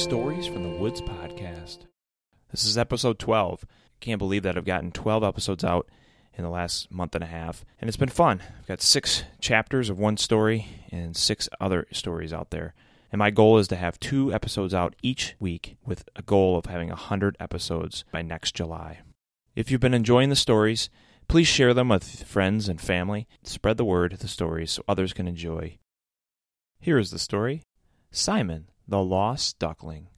Stories from the Woods podcast. This is episode 12. Can't believe that I've gotten 12 episodes out in the last month and a half, and it's been fun. I've got six chapters of one story and six other stories out there. And my goal is to have two episodes out each week with a goal of having 100 episodes by next July. If you've been enjoying the stories, please share them with friends and family. Spread the word the stories so others can enjoy. Here is the story Simon, the Lost Duckling.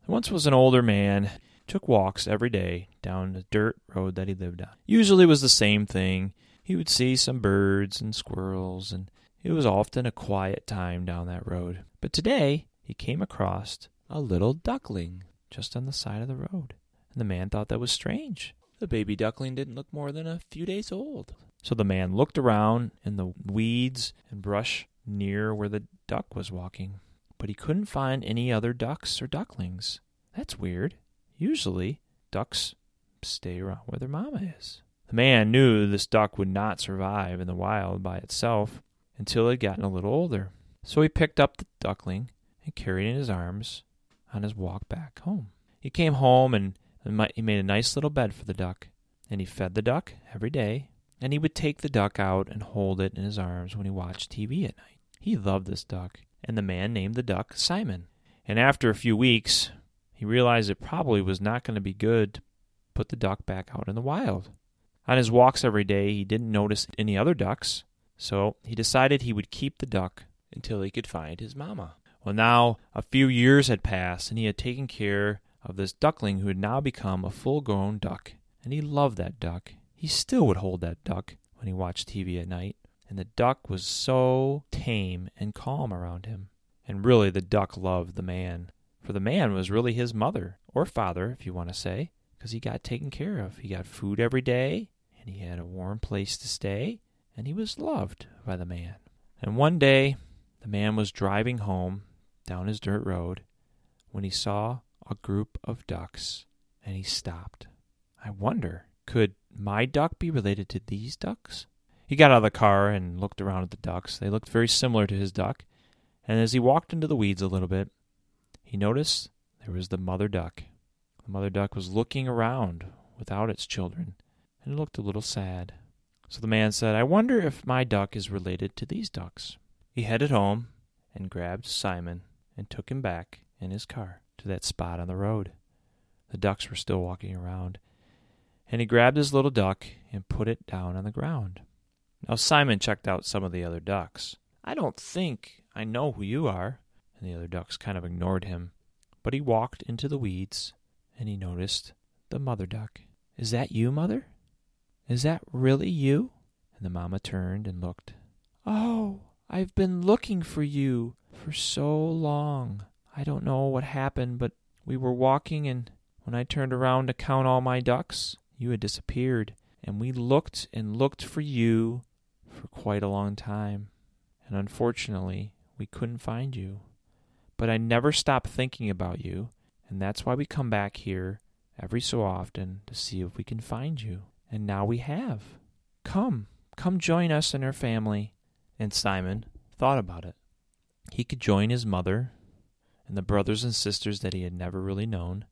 There once was an older man took walks every day down the dirt road that he lived on. Usually it was the same thing. He would see some birds and squirrels, and it was often a quiet time down that road. But today he came across a little duckling just on the side of the road. And the man thought that was strange. The baby duckling didn't look more than a few days old. So the man looked around in the weeds and brush near where the duck was walking, but he couldn't find any other ducks or ducklings. That's weird. Usually, ducks stay around where their mama is. The man knew this duck would not survive in the wild by itself until it had gotten a little older. So he picked up the duckling and carried it in his arms on his walk back home. He came home and he made a nice little bed for the duck, and he fed the duck every day, and he would take the duck out and hold it in his arms when he watched TV at night. He loved this duck, and the man named the duck Simon. And after a few weeks, he realized it probably was not going to be good to put the duck back out in the wild. On his walks every day, he didn't notice any other ducks, so he decided he would keep the duck until he could find his mama. Well, now a few years had passed, and he had taken care of this duckling who had now become a full grown duck. And he loved that duck. He still would hold that duck when he watched TV at night. And the duck was so tame and calm around him. And really, the duck loved the man for the man was really his mother, or father, if you want to say, because he got taken care of. He got food every day, and he had a warm place to stay, and he was loved by the man. And one day, the man was driving home down his dirt road when he saw a group of ducks, and he stopped. I wonder, could my duck be related to these ducks? He got out of the car and looked around at the ducks. They looked very similar to his duck. And as he walked into the weeds a little bit, he noticed there was the mother duck. The mother duck was looking around without its children, and looked a little sad. So the man said, I wonder if my duck is related to these ducks. He headed home and grabbed Simon and took him back in his car to that spot on the road. The ducks were still walking around, and he grabbed his little duck and put it down on the ground. Now Simon checked out some of the other ducks. I don't think I know who you are, and the other ducks kind of ignored him. But he walked into the weeds, and he noticed the mother duck. Is that you, mother? Is that really you? And the mamma turned and looked. Oh, I've been looking for you for so long. I don't know what happened, but we were walking, and when I turned around to count all my ducks, you had disappeared. And we looked and looked for you for quite a long time. And unfortunately, we couldn't find you. But I never stopped thinking about you, and that's why we come back here every so often to see if we can find you. And now we have. Come, come join us in our family. And Simon thought about it. He could join his mother and the brothers and sisters that he had never really known,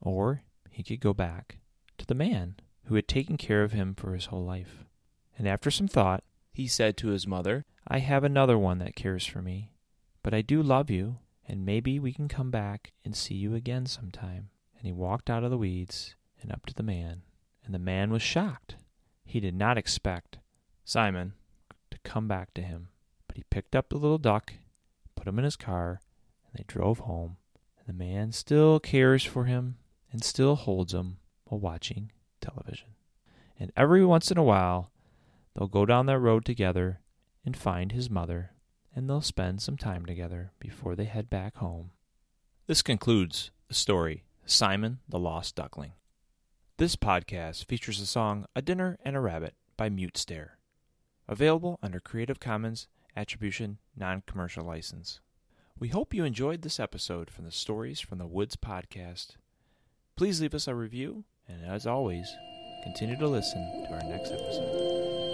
or he could go back to the man who had taken care of him for his whole life. And after some thought, he said to his mother, I have another one that cares for me, but I do love you, and maybe we can come back and see you again sometime. And he walked out of the weeds and up to the man, and the man was shocked. He did not expect Simon to come back to him, but he picked up the little duck, put him in his car, and they drove home. And the man still cares for him and still holds him while watching television. And every once in a while, they'll go down that road together and find his mother and they'll spend some time together before they head back home. This concludes the story Simon the Lost Duckling. This podcast features the song A Dinner and a Rabbit by Mute Stare, available under Creative Commons Attribution Non Commercial License. We hope you enjoyed this episode from the Stories from the Woods podcast. Please leave us a review, and as always, continue to listen to our next episode.